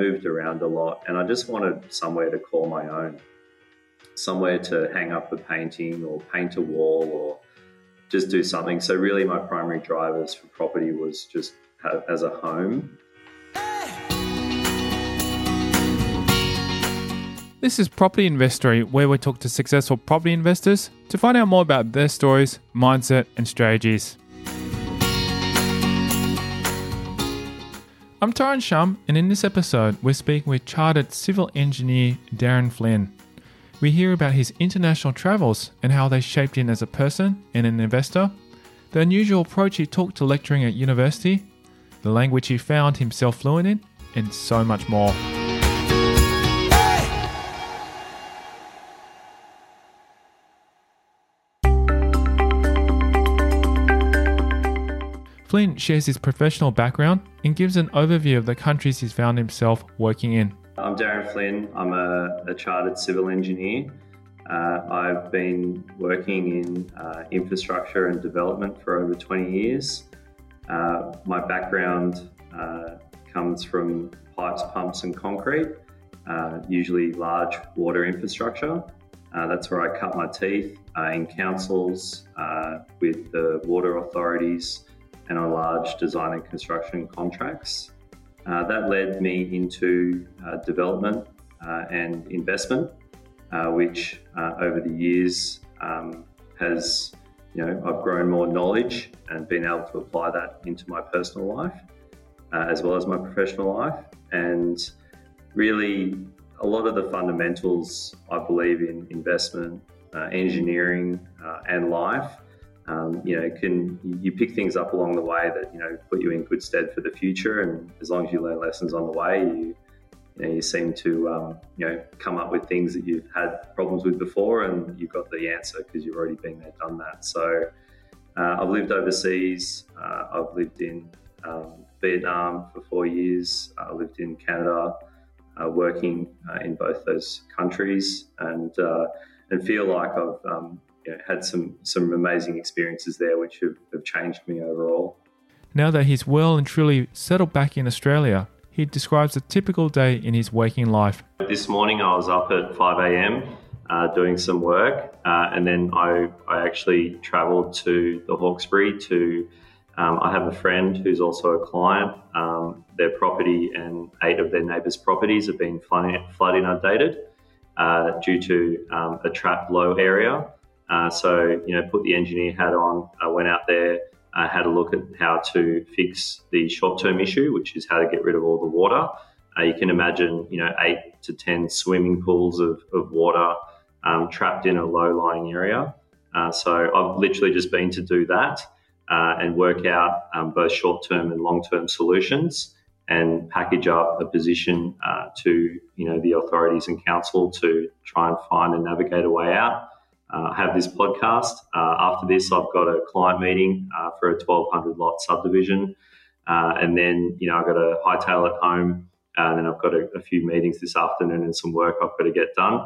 moved around a lot and I just wanted somewhere to call my own, somewhere to hang up a painting or paint a wall or just do something. So, really, my primary drivers for property was just as a home. This is Property Investory, where we talk to successful property investors to find out more about their stories, mindset, and strategies. I'm Tyron Shum, and in this episode, we're speaking with chartered civil engineer Darren Flynn. We hear about his international travels and how they shaped him as a person and an investor, the unusual approach he took to lecturing at university, the language he found himself fluent in, and so much more. Flynn shares his professional background and gives an overview of the countries he's found himself working in. I'm Darren Flynn. I'm a, a chartered civil engineer. Uh, I've been working in uh, infrastructure and development for over 20 years. Uh, my background uh, comes from pipes, pumps, and concrete, uh, usually large water infrastructure. Uh, that's where I cut my teeth in councils with the water authorities and large design and construction contracts. Uh, that led me into uh, development uh, and investment, uh, which uh, over the years um, has, you know, I've grown more knowledge and been able to apply that into my personal life as well as my professional life. And really, a lot of the fundamentals I believe in investment, engineering, and life um, you know, can you pick things up along the way that you know put you in good stead for the future, and as long as you learn lessons on the way, you you, know, you seem to um, you know come up with things that you've had problems with before, and you've got the answer because you've already been there, done that. So uh, I've lived overseas. Uh, I've lived in um, Vietnam for four years. I lived in Canada, uh, working uh, in both those countries, and uh, and feel like I've um, you know, had some some amazing experiences there, which have, have changed me overall. Now that he's well and truly settled back in Australia, he describes a typical day in his waking life. This morning I was up at 5 a.m. Uh, doing some work, uh, and then I, I actually travelled to the Hawkesbury to. Um, I have a friend who's also a client. Um, their property and eight of their neighbours' properties have been flood, flood inundated uh, due to um, a trapped low area. Uh, so, you know, put the engineer hat on, uh, went out there, uh, had a look at how to fix the short-term issue, which is how to get rid of all the water. Uh, you can imagine, you know, eight to ten swimming pools of, of water um, trapped in a low-lying area. Uh, so I've literally just been to do that uh, and work out um, both short-term and long-term solutions and package up a position to, you know, the authorities and council to try and find and navigate a way out uh, have this podcast. Uh, after this, I've got a client meeting uh, for a 1200 lot subdivision. Uh, and then, you know, I've got a hightail at home. Uh, and then I've got a, a, few meetings this afternoon and some work I've got to get done.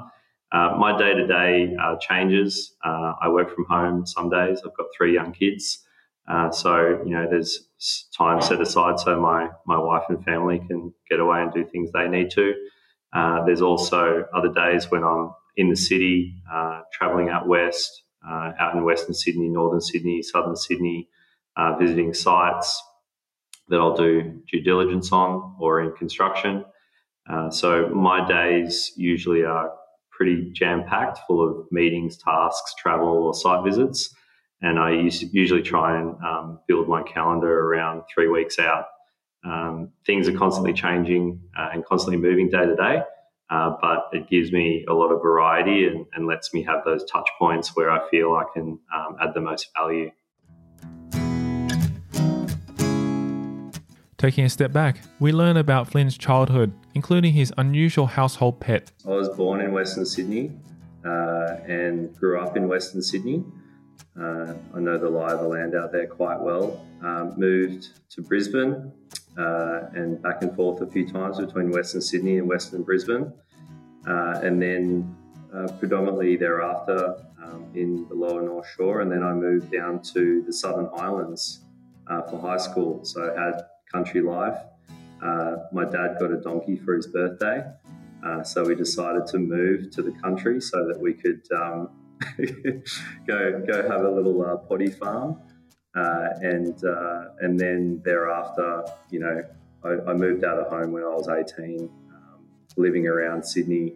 Uh, my day to day changes. I work from home some days. I've got three young kids. so, you know, there's time set aside so my, my wife and family can get away and do things they need to. there's also other days when I'm in the city, uh, traveling out west, uh, out in Western Sydney, Northern Sydney, Southern Sydney, uh, visiting sites that I'll do due diligence on or in construction. Uh, so my days usually are pretty jam packed, full of meetings, tasks, travel, or site visits. And I usually try and um, build my calendar around three weeks out. Um, things are constantly changing uh, and constantly moving day to day. Uh, but it gives me a lot of variety and, and, lets me have those touch points where I feel I can um, add the most value. Taking a step back, we learn about Flynn's childhood, including his unusual household pet. I was born in Western Sydney uh, and grew up in Western Sydney. Uh, I know the lie of the land out there quite well. Um, moved to Brisbane uh, and back and forth a few times between Western Sydney and Western Brisbane. Uh, and then uh, predominantly thereafter um, in the lower North Shore. And then I moved down to the Southern Highlands uh, for high school. So I had country life uh, my dad got a donkey for his birthday. Uh, so we decided to move to the country so that we could um, go go have a little potty farm, uh, and uh, and then thereafter, you know, I, I, moved out of home when I was eighteen, um, living around Sydney,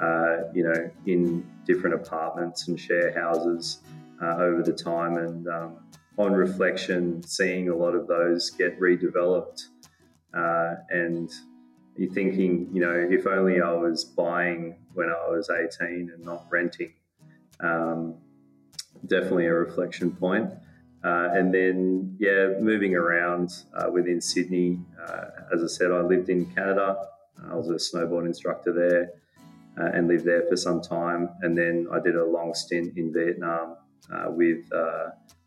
uh, you know, in different apartments and share houses over the time, and um, on reflection, seeing a lot of those get redeveloped uh, and you're thinking, you know, if only I was buying when I was 18 and not renting. Um, definitely a reflection point. Uh, and then, yeah, moving around uh, within Sydney. Uh, as I said, I lived in Canada. I was a snowboard instructor there uh, and lived there for some time. And then I did a long stint in Vietnam uh, with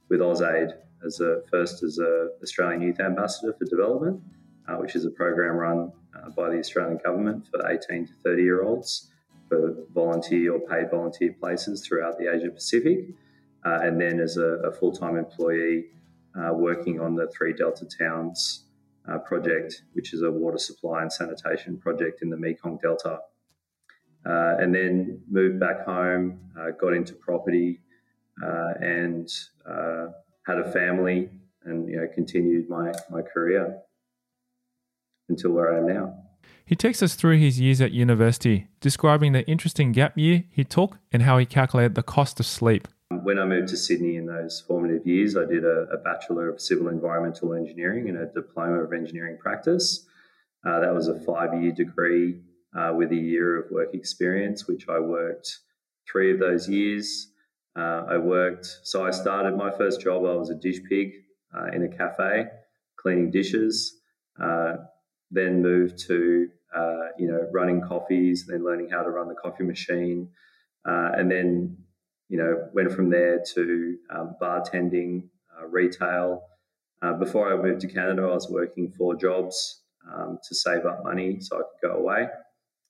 with AusAid as a first as a Australian Youth Ambassador for Development uh, which is a program run uh, by the Australian government for 18 to 30 year olds for volunteer or paid volunteer places throughout the Asia Pacific. Uh, and then as a, a full time employee uh, working on the Three Delta Towns uh, project, which is a water supply and sanitation project in the Mekong Delta. Uh, and then moved back home, got into property, and had a family, and you know continued my my career until where I am now. He takes us through his years at university, describing the interesting gap year he took and how he calculated the cost of sleep. When I moved to Sydney in those formative years, I did a, a Bachelor of Civil Environmental Engineering and a Diploma of Engineering Practice. Uh, that was a five year degree uh, with a year of work experience, which I worked three of those years. Uh, I worked, so I started my first job, I was a dish pig uh, in a cafe, cleaning dishes. Uh, then moved to uh, you know running coffees, then learning how to run the coffee machine, and then you know went from there to um, bartending, uh, retail. Uh, before I moved to Canada, I was working four jobs um, to save up money so I could go away.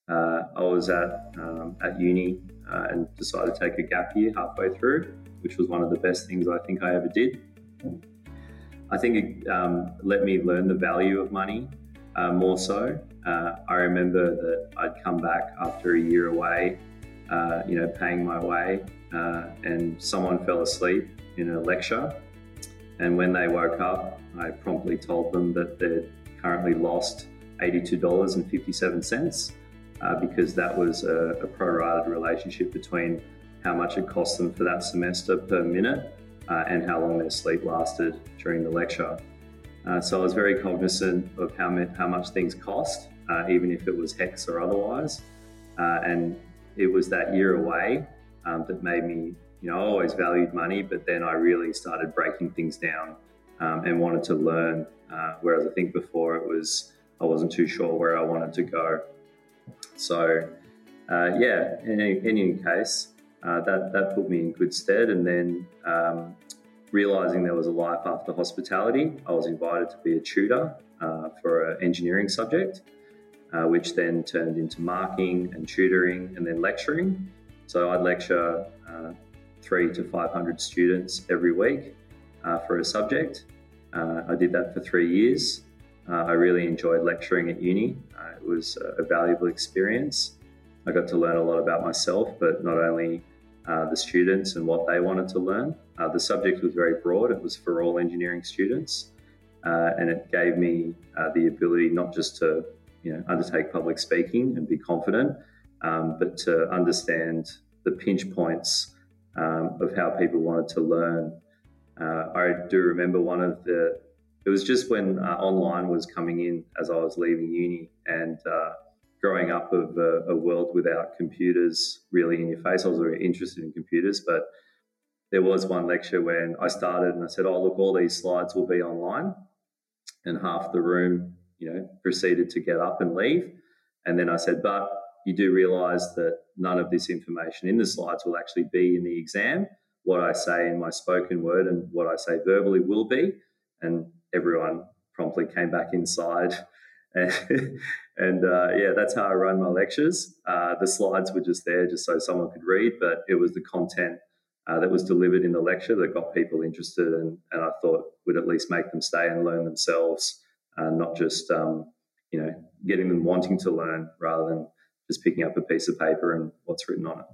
Uh, I was at um, at uni uh, and decided to take a gap year halfway through, which was one of the best things I think I ever did. I think it um, let me learn the value of money uh, more so. Uh, I remember that I'd come back after a year away, you know, paying my way, uh, and someone fell asleep in a lecture. And when they woke up, I promptly told them that they'd currently lost $82.57 uh, because that was a, a prorated relationship between how much it cost them for that semester per minute uh, and how long their sleep lasted during the lecture. Uh, so I was very cognizant of how, how much things cost, uh, even if it was HECS or otherwise. Uh, and it was that year away um, that made me, you know, I always valued money, but then I really started breaking things down um, and wanted to learn. Uh, whereas I think before it was, I wasn't too sure where I wanted to go. So, uh, yeah, in any, in any case, uh, that, that put me in good stead. And then um, realizing there was a life after hospitality, I was invited to be a tutor uh, for an engineering subject, uh, which then turned into marking and tutoring and then lecturing. So I'd lecture uh, three to 500 students every week uh, for a subject. Uh, I did that for three years. Uh, I really enjoyed lecturing at uni. it was a valuable experience. I got to learn a lot about myself, but not only uh, the students and what they wanted to learn. Uh, the subject was very broad, it was for all engineering students, uh, and it gave me uh, the ability not just to you know, undertake public speaking and be confident, um, but to understand the pinch points um, of how people wanted to learn. Uh, I do remember one of the, it was just when online was coming in as I was leaving uni, and growing up of a, a, world without computers really in your face. I was very interested in computers, but there was one lecture when I started and I said, "Oh, look, all these slides will be online," and half the room, you know, proceeded to get up and leave. And then I said, "But you do realise that none of this information in the slides will actually be in the exam. What I say in my spoken word and what I say verbally will be." And everyone promptly came back inside and, and uh, yeah, that's how I run my lectures. Uh, the slides were just there just so someone could read, but it was the content uh, that was delivered in the lecture that got people interested, and, and I thought would at least make them stay and learn themselves, uh, not just um, you know, getting them wanting to learn rather than just picking up a piece of paper and what's written on it.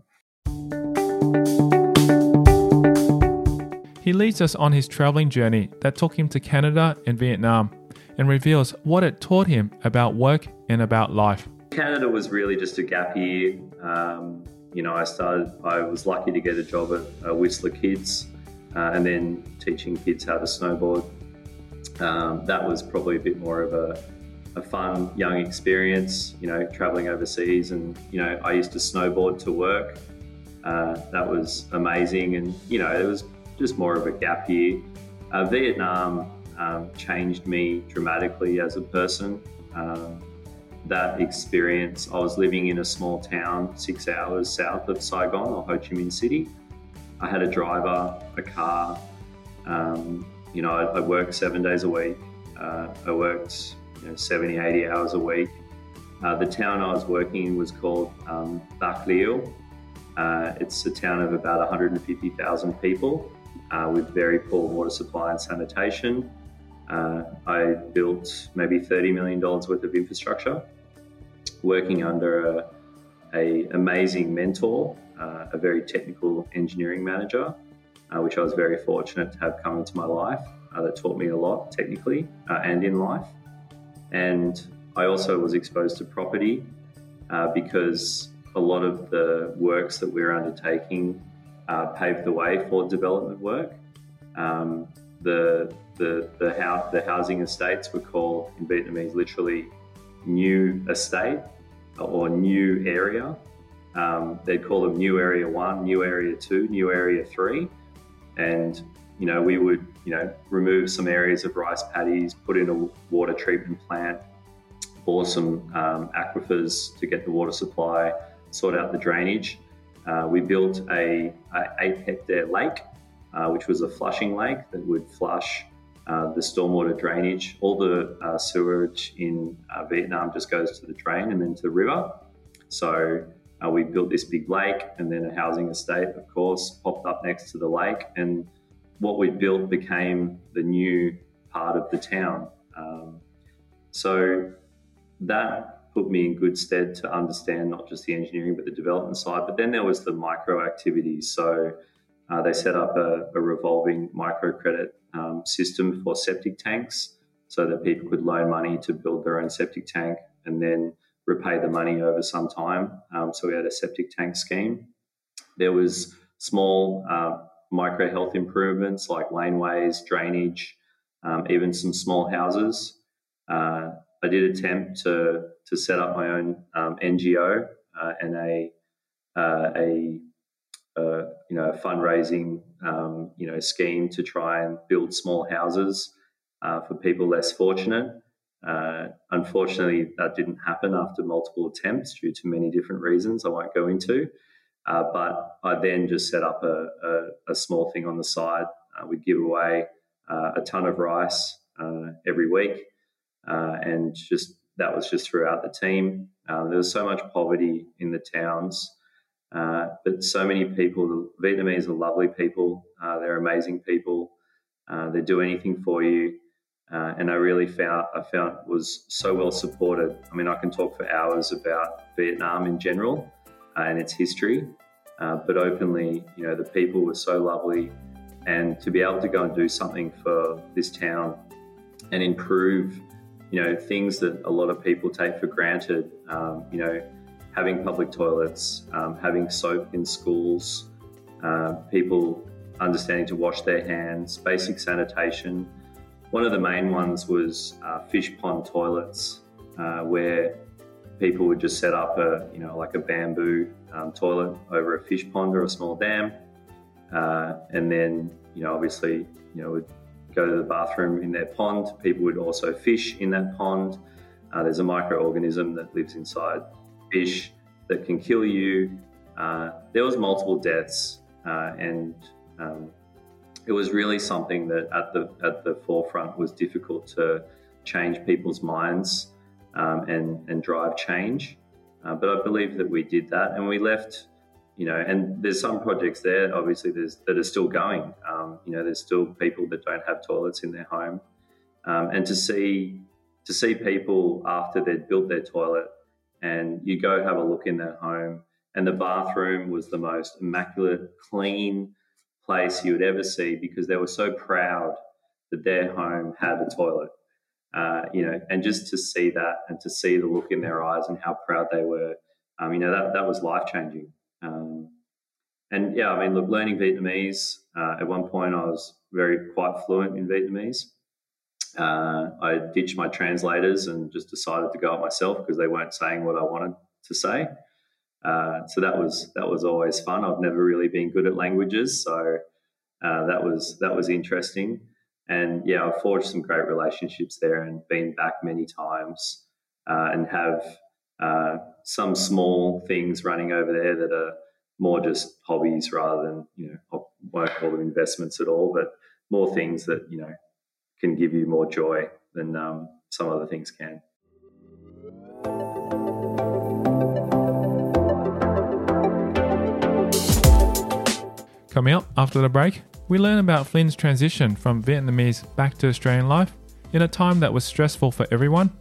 He leads us on his traveling journey that took him to Canada and Vietnam and reveals what it taught him about work and about life. Canada was really just a gap year. Um, you know, I started, I was lucky to get a job at uh, Whistler Kids uh, and then teaching kids how to snowboard. Um, that was probably a bit more of a, a fun young experience, you know, traveling overseas. And, you know, I used to snowboard to work. Uh, that was amazing. And, you know, it was just more of a gap year. Uh, Vietnam um, changed me dramatically as a person. Um, that experience, I was living in a small town six hours south of Saigon or Ho Chi Minh City. I had a driver, a car. Um, you know, I, I, worked seven days a week. Uh, I worked you know, 70, 80 hours a week. Uh, the town I was working in was called um, Bac Uh, it's a town of about 150,000 people uh, with very poor water supply and sanitation. Uh, I built maybe $30 million worth of infrastructure, working under a, a amazing mentor, uh, a very technical engineering manager, uh, which I was very fortunate to have come into my life. That taught me a lot technically and in life. And I also was exposed to property uh, because a lot of the works that we we're undertaking paved the way for development work. Um, the the the, house, the housing estates were called in Vietnamese literally new estate or new area. Um, they'd call them new area one, new area two, new area three, and you know we would you know remove some areas of rice paddies, put in a water treatment plant, bore some um, aquifers to get the water supply, sort out the drainage. Uh, we built a, a eight hectare lake uh, which was a flushing lake that would flush uh, the stormwater drainage. All the uh, sewage in uh, Vietnam just goes to the drain and then to the river. So uh, we built this big lake and then a housing estate, of course, popped up next to the lake. And what we built became the new part of the town. Um, so that put me in good stead to understand not just the engineering but the development side. But then there was the micro activities. So uh, they set up a, a revolving microcredit um, system for septic tanks so that people could loan money to build their own septic tank and then repay the money over some time. Um, so we had a septic tank scheme. There was small uh, micro health improvements like laneways, drainage, um, even some small houses. Uh, I did attempt to to set up my own um, NGO uh, and a uh, a a, you know a fundraising um, you know scheme to try and build small houses uh, for people less fortunate. Uh, unfortunately, that didn't happen after multiple attempts due to many different reasons I won't go into. Uh, but I then just set up a, a, a small thing on the side. Uh, we give away uh, a ton of rice uh, every week, and just that was just throughout the team. there was so much poverty in the towns uh, but so many people, the Vietnamese are lovely people. Uh, they're amazing people. Uh, they do anything for you. Uh, and I really found I found was so well supported. I mean, I can talk for hours about Vietnam in general uh, and its history, but openly, you know, the people were so lovely, and to be able to go and do something for this town and improve, you know, things that a lot of people take for granted. Um, you know having public toilets, um, having soap in schools, uh, people understanding to wash their hands, basic sanitation. One of the main ones was uh, fish pond toilets, uh, where people would just set up a, you know, like a bamboo um, toilet over a fish pond or a small dam, uh, and then, you know, obviously, you know, would go to the bathroom in their pond. People would also fish in that pond. Uh, there's a microorganism that lives inside fish that can kill you. Uh, there was multiple deaths, uh, and um, it was really something that at the at the forefront was difficult to change people's minds um, and and drive change. Uh, but I believe that we did that, and we left. You know, and there's some projects there, obviously, there's that are still going. Um, you know, there's still people that don't have toilets in their home, um, and to see to see people after they'd built their toilet and you go have a look in their home and the bathroom was the most immaculate, clean place you would ever see because they were so proud that their home had a toilet. Uh, you know, and just to see that and to see the look in their eyes and how proud they were, um, you know, that, that was life changing. Um, and yeah, I mean, look, learning Vietnamese, uh, at one point I was very quite fluent in Vietnamese. Uh, I ditched my translators and just decided to go it myself because they weren't saying what I wanted to say. Uh, so that was that was always fun. I've never really been good at languages, so uh, that was that was interesting. And yeah, I've forged some great relationships there and been back many times uh, and have uh, some small things running over there that are more just hobbies rather than you know I won't call them investments at all, but more things that you know can give you more joy than um, some other things can. Coming up after the break, we learn about Flynn's transition from Vietnamese back to Australian life in a time that was stressful for everyone.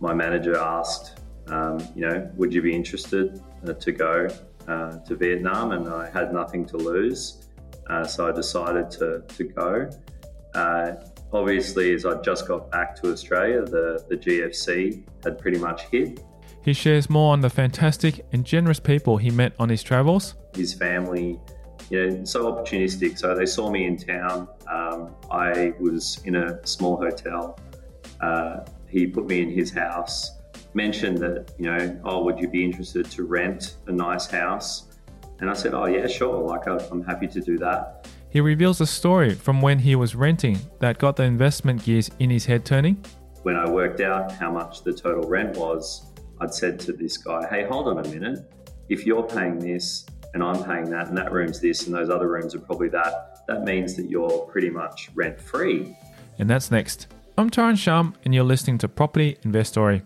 My manager asked, um, you know, would you be interested uh, to go uh, to Vietnam? And I had nothing to lose, uh, so I decided to, to go. Uh, obviously, as I just got back to Australia, the, the GFC had pretty much hit. He shares more on the fantastic and generous people he met on his travels. His family, you know, so opportunistic. So they saw me in town. Um, I was in a small hotel. Uh, he put me in his house, mentioned that, you know, oh, would you be interested to rent a nice house? And I said, oh, yeah, sure. Like, I'm happy to do that. He reveals a story from when he was renting that got the investment gears in his head turning. When I worked out how much the total rent was, I'd said to this guy, hey, hold on a minute. If you're paying this and I'm paying that, and that room's this, and those other rooms are probably that, that means that you're pretty much rent free. And that's next. I'm Tyron Shum, and you're listening to Property Investory.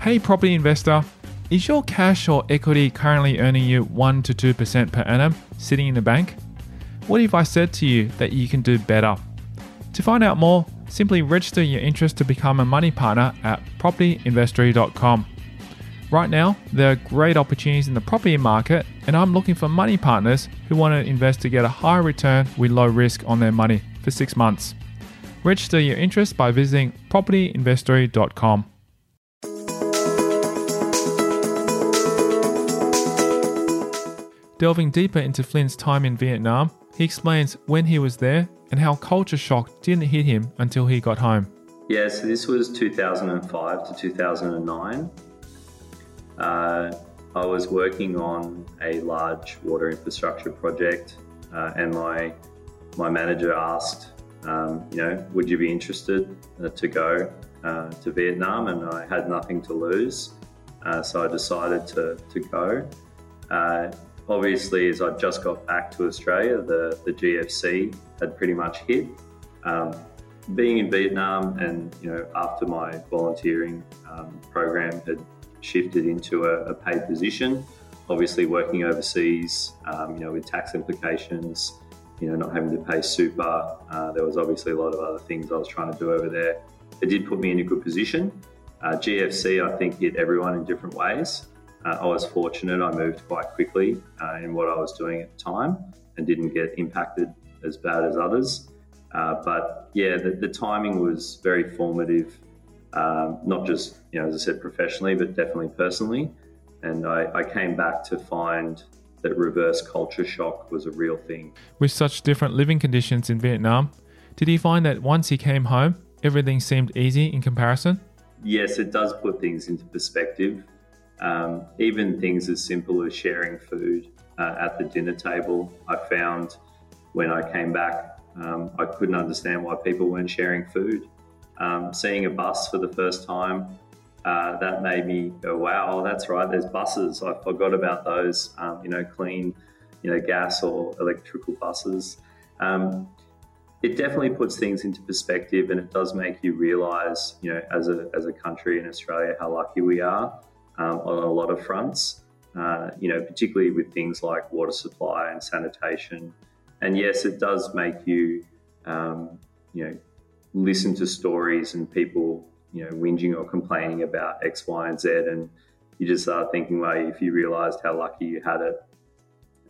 Hey, property investor, is your cash or equity currently earning you 1 to 2% per annum sitting in the bank? What if I said to you that you can do better? To find out more, simply register your interest to become a money partner at propertyinvestory.com. Right now, there are great opportunities in the property market, and I'm looking for money partners who want to invest to get a high return with low risk on their money for six months. Register your interest by visiting propertyinvestory.com. Delving deeper into Flynn's time in Vietnam, he explains when he was there and how culture shock didn't hit him until he got home. Yeah, so this was 2005 to 2009. Uh, I was working on a large water infrastructure project, uh, and my my manager asked, um, you know, would you be interested uh, to go uh, to Vietnam? And I had nothing to lose, uh, so I decided to to go. Obviously, as I just got back to Australia, the, the GFC had pretty much hit. Um, being in Vietnam and, you know, after my volunteering um, program had shifted into a, a, paid position, obviously working overseas, um, you know, with tax implications, you know, not having to pay super. Uh, there was obviously a lot of other things I was trying to do over there. It did put me in a good position. Uh, GFC, I think, hit everyone in different ways. Uh, I was fortunate, I moved quite quickly uh, in what I was doing at the time and didn't get impacted as bad as others. Uh, but yeah, the, the, timing was very formative, um, not just, you know, as I said, professionally, but definitely personally. And I, I came back to find that reverse culture shock was a real thing. With such different living conditions in Vietnam, did he find that once he came home, everything seemed easy in comparison? Yes, it does put things into perspective. Um, even things as simple as sharing food uh, at the dinner table, I found when I came back, um, I couldn't understand why people weren't sharing food. Um, seeing a bus for the first time, uh, that made me go, wow, that's right, there's buses. I forgot about those, um, you know, clean, you know, gas or electrical buses. Um, it definitely puts things into perspective and it does make you realize, you know, as a, as a country in Australia, how lucky we are um, on a lot of fronts. Uh, you know, particularly with things like water supply and sanitation. And yes, it does make you, um, you know, listen to stories and people, you know, whinging or complaining about X, Y, and Z, and you just start thinking, well, if you realised how lucky you had it.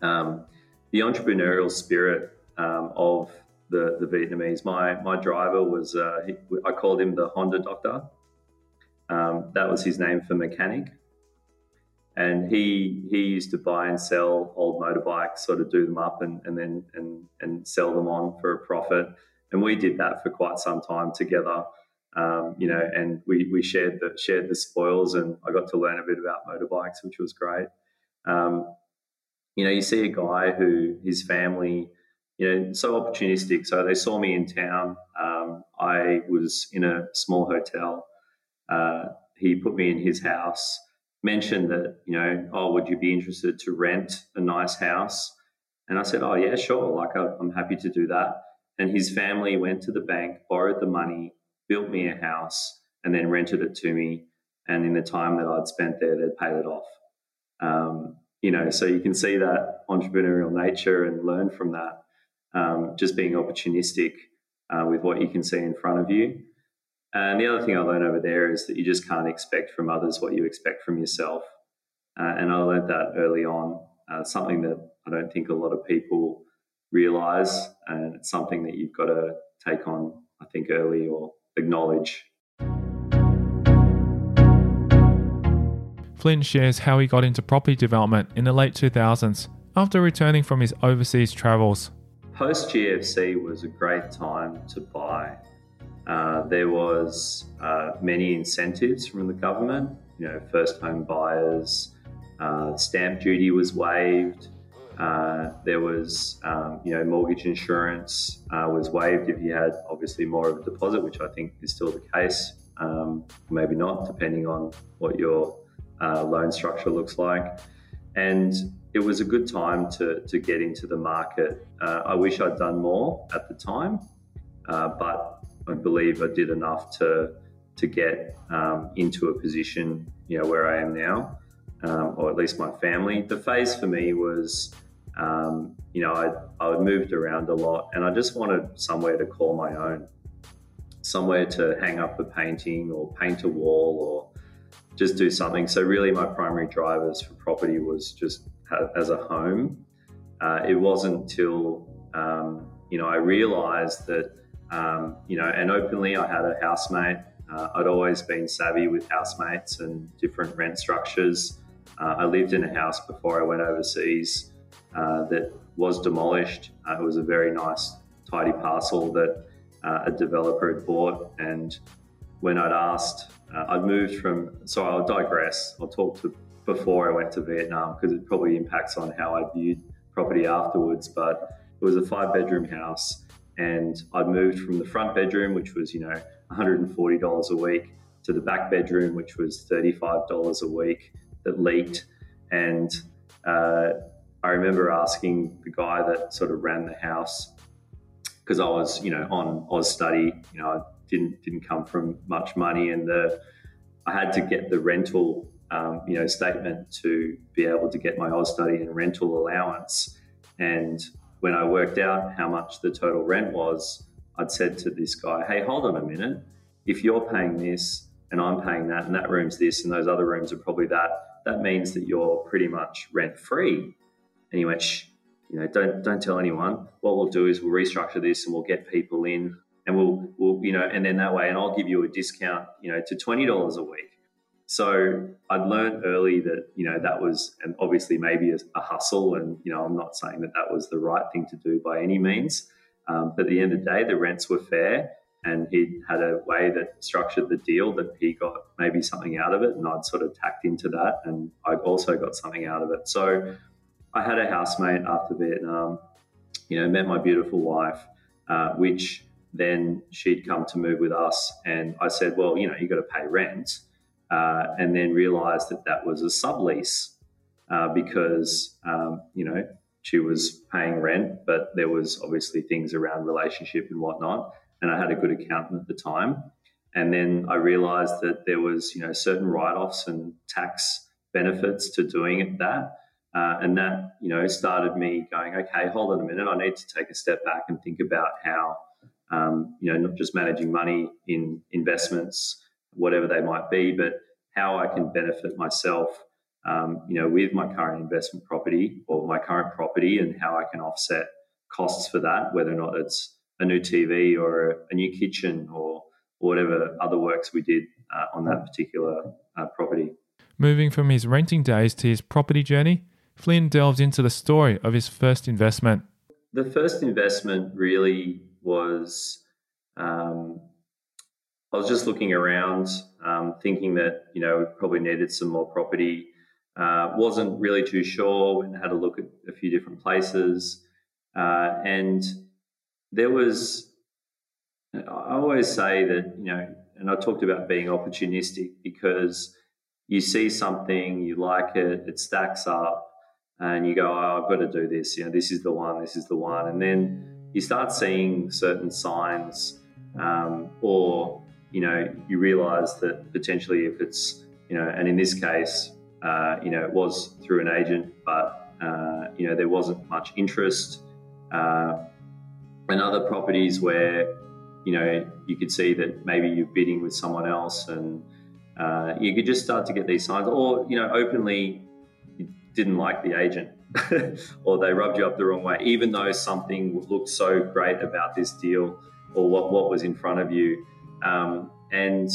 Um, the entrepreneurial spirit um, of the, the Vietnamese. My my driver was uh, he, I called him the Honda doctor. Um, that was his name for mechanic, and he he used to buy and sell old motorbikes, sort of do them up and, and then and and sell them on for a profit. And we did that for quite some time together. Um, you know, and we, we shared the shared the spoils, and I got to learn a bit about motorbikes, which was great. Um, you know, you see a guy who his family you know, so opportunistic. So they saw me in town. Um, I was in a small hotel. Uh, he put me in his house, mentioned that, you know, oh, would you be interested to rent a nice house? And I said, oh, yeah, sure. Like, I'm happy to do that. And his family went to the bank, borrowed the money, built me a house, and then rented it to me. And in the time that I'd spent there, they'd paid it off. Um, you know, so you can see that entrepreneurial nature and learn from that um, just being opportunistic uh, with what you can see in front of you. And the other thing I learned over there is that you just can't expect from others what you expect from yourself. Uh, and I learned that early on, uh, something that I don't think a lot of people realize. And it's something that you've got to take on, I think, early or acknowledge. Flynn shares how he got into property development in the late 2000s after returning from his overseas travels post GFC was a great time to buy. Uh, there was uh, many incentives from the government. You know, first home buyers, uh, stamp duty was waived. Uh, there was, um, you know, mortgage insurance uh, was waived if you had obviously more of a deposit, which I think is still the case. Um, maybe not, depending on what your loan structure looks like. And it was a good time to, to get into the market. I wish I'd done more at the time, but I believe I did enough to to get um, into a position, you know, where I am now, um, or at least my family. The phase for me was, um, you know, I I moved around a lot, and I just wanted somewhere to call my own, somewhere to hang up a painting or paint a wall or just do something. So really, my primary drivers for property was just as a home. Uh, it wasn't till um, you know I realised that um, you know, and openly I had a housemate. Uh, I'd always been savvy with housemates and different rent structures. Uh, I lived in a house before I went overseas uh, that was demolished. Uh, it was a very nice, tidy parcel that uh, a developer had bought. And when I'd asked, I'd moved from. So I'll digress. I'll talk to before I went to Vietnam because it probably impacts on how I viewed property afterwards. But it was a five bedroom house, and I'd moved from the front bedroom, which was, you know, $140 a week, to the back bedroom, which was $35 a week that leaked. And uh, I remember asking the guy that sort of ran the house because I was, you know, on Austudy, you know, I didn't didn't come from much money, and the I had to get the rental um, you know, statement to be able to get my Austudy and rental allowance. And when I worked out how much the total rent was, I'd said to this guy, "Hey, hold on a minute. If you're paying this and I'm paying that, and that room's this, and those other rooms are probably that, that means that you're pretty much rent free." And he went, Shh, "You know, don't don't tell anyone. What we'll do is we'll restructure this and we'll get people in." And we'll, we'll, you know, and then that way, and I'll give you a discount, you know, to twenty dollars a week so I'd learned early that, you know, that was, and obviously maybe a, a, hustle. And, you know, I'm not saying that that was the right thing to do by any means. Um, but at the end of the day, the rents were fair and he had a way that structured the deal that he got maybe something out of it. And I'd sort of tacked into that and I also got something out of it. So I had a housemate after Vietnam, you know, met my beautiful wife, uh, which then she'd come to move with us. And I said, well, you know, you got to pay rent uh, and then realized that that was a sublease uh, because um, you know she was paying rent, but there was obviously things around relationship and whatnot. And I had a good accountant at the time, and then I realized that there was, you know, certain write-offs and tax benefits to doing it that. Uh, and that, you know, started me going, okay, hold on a minute. I need to take a step back and think about how, um, you know, not just managing money in investments, whatever they might be, but how I can benefit myself, um, you know, with my current investment property or my current property and how I can offset costs for that, whether or not it's a new TV or a, new kitchen or whatever other works we did uh, on that particular uh, property. Moving from his renting days to his property journey, Flynn delves into the story of his first investment. The first investment really was um, I was just looking around, um, thinking that you know we probably needed some more property. Uh, wasn't really too sure and had a look at a few different places, uh, and there was I always say that, you know, and I talked about being opportunistic because you see something, you like it, it stacks up, and you go, oh, I've got to do this. You know, this is the one, this is the one. And then you start seeing certain signs, um, or, you know, you realize that potentially if it's, you know, and in this case, uh, you know, it was through an agent, but, uh, you know, there wasn't much interest. Uh, and other properties where you know, you could see that maybe you're bidding with someone else, and uh, you could just start to get these signs, or you know, openly you didn't like the agent, or they rubbed you up the wrong way, even though something looked so great about this deal or what what was in front of you, um, and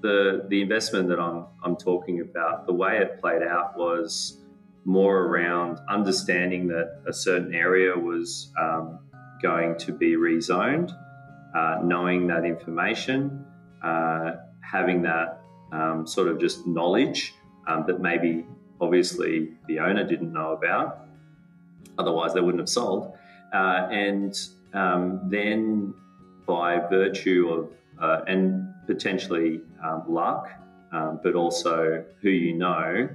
the the investment that I'm I'm talking about, the way it played out was more around understanding that a certain area was um, going to be rezoned uh, knowing that information, uh, having that um, sort of just knowledge um, that maybe obviously the owner didn't know about, otherwise they wouldn't have sold. Uh, and um, then by virtue of, uh, and potentially um, luck, um, but also who you know,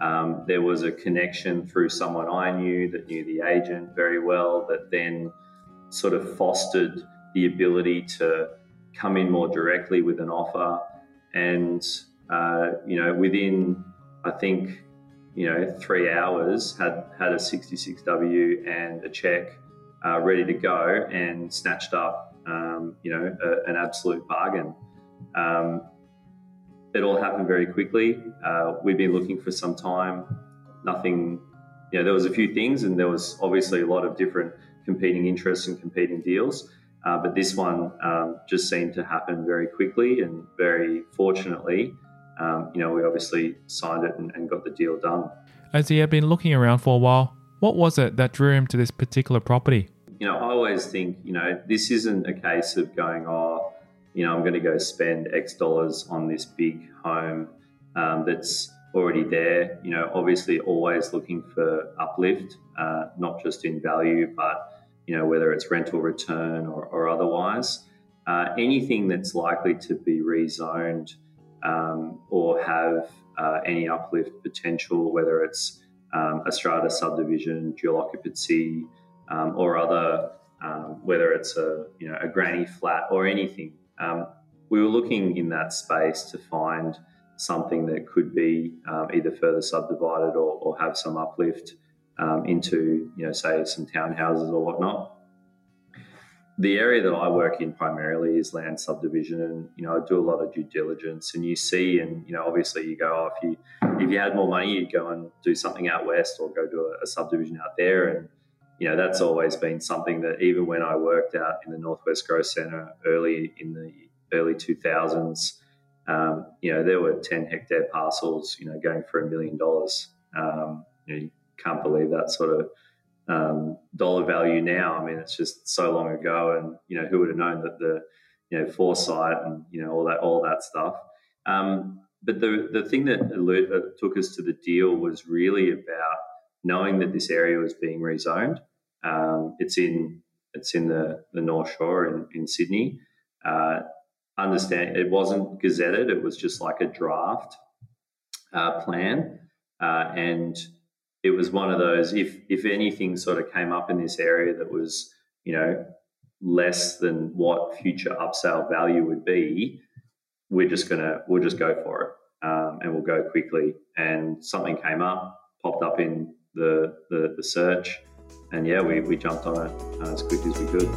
um, there was a connection through someone I knew that knew the agent very well that then sort of fostered the ability to come in more directly with an offer. And, uh, you know, within, I think, you know, three hours, had, had a 66W and a check uh, ready to go and snatched up, um, you know, a, an absolute bargain. Um, it all happened very quickly. Uh, we've been looking for some time. Nothing, you know, there was a few things, and there was obviously a lot of different competing interests and competing deals. Uh, but this one um, just seemed to happen very quickly and very fortunately, um, you know, we obviously signed it and, and got the deal done. As he had been looking around for a while, what was it that drew him to this particular property? You know, I always think, you know, this isn't a case of going, oh, you know, I'm going to go spend X dollars on this big home um, that's already there. You know, obviously always looking for uplift, uh, not just in value, but you know, whether it's rental return or, or otherwise. Uh, anything that's likely to be rezoned um, or have uh, any uplift potential, whether it's um, a strata subdivision, dual occupancy, um, or other, um, whether it's a you know a granny flat or anything. Um, we were looking in that space to find something that could be um, either further subdivided or, or have some uplift um, into, you know, say some townhouses or whatnot. The area that I work in primarily is land subdivision, and you know I do a lot of due diligence. And you see, and you know, obviously, you go, oh, if you if you had more money, you'd go and do something out west or go do a, a subdivision out there. And you know, that's always been something that even when I worked out in the Northwest Growth Centre early in the early 2000s, um, you know, there were 10 hectare parcels, you know, going for a million dollars. Um, you know, can't believe that sort of um, dollar value now. I mean, it's just so long ago, and you know, who would have known that the you know foresight and you know all that all that stuff. Um, but the the thing that took us to the deal was really about knowing that this area was being rezoned. Um, it's in it's in the, the North Shore in, in Sydney. Uh, understand it wasn't gazetted; it was just like a draft uh, plan, uh, and it was one of those if if anything sort of came up in this area that was you know less than what future upsell value would be we're just gonna we'll just go for it um, and we'll go quickly. And something came up, popped up in the the, the search, and yeah, we, we jumped on it uh, as quick as we could.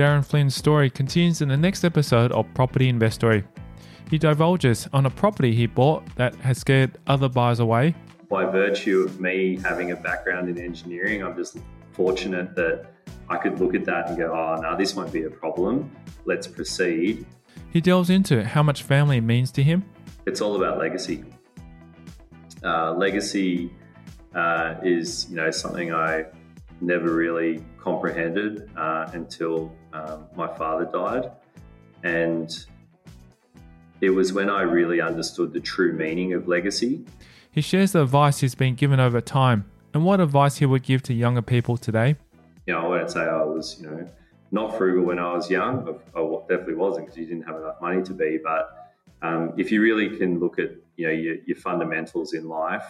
Darren Flynn's story continues in the next episode of Property Investory. He divulges on a property he bought that has scared other buyers away. By virtue of me having a background in engineering, I'm just fortunate that I could look at that and go, oh, no, this won't be a problem. Let's proceed. He delves into how much family means to him. It's all about legacy. Uh, legacy uh, is, you know, something I never really comprehended uh, until um, my father died. And it was when I really understood the true meaning of legacy. He shares the advice he's been given over time and what advice he would give to younger people today. You know, I wouldn't say I was, you know, not frugal when I was young. I, I definitely wasn't because you didn't have enough money to be. But um, if you really can look at, you know, your, your fundamentals in life,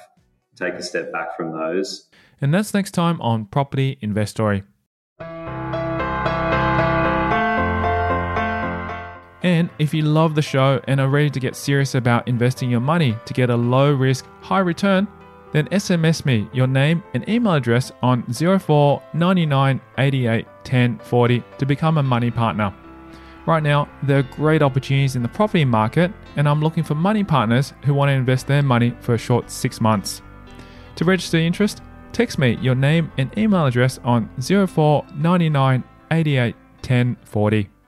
take a step back from those. And that's next time on Property Investory. And if you love the show and are ready to get serious about investing your money to get a low risk, high return, then SMS me your name and email address on 04 99 88 10 40 to become a money partner. Right now, there are great opportunities in the property market, and I'm looking for money partners who want to invest their money for a short six months. To register interest, text me your name and email address on 04 99 88 10 40.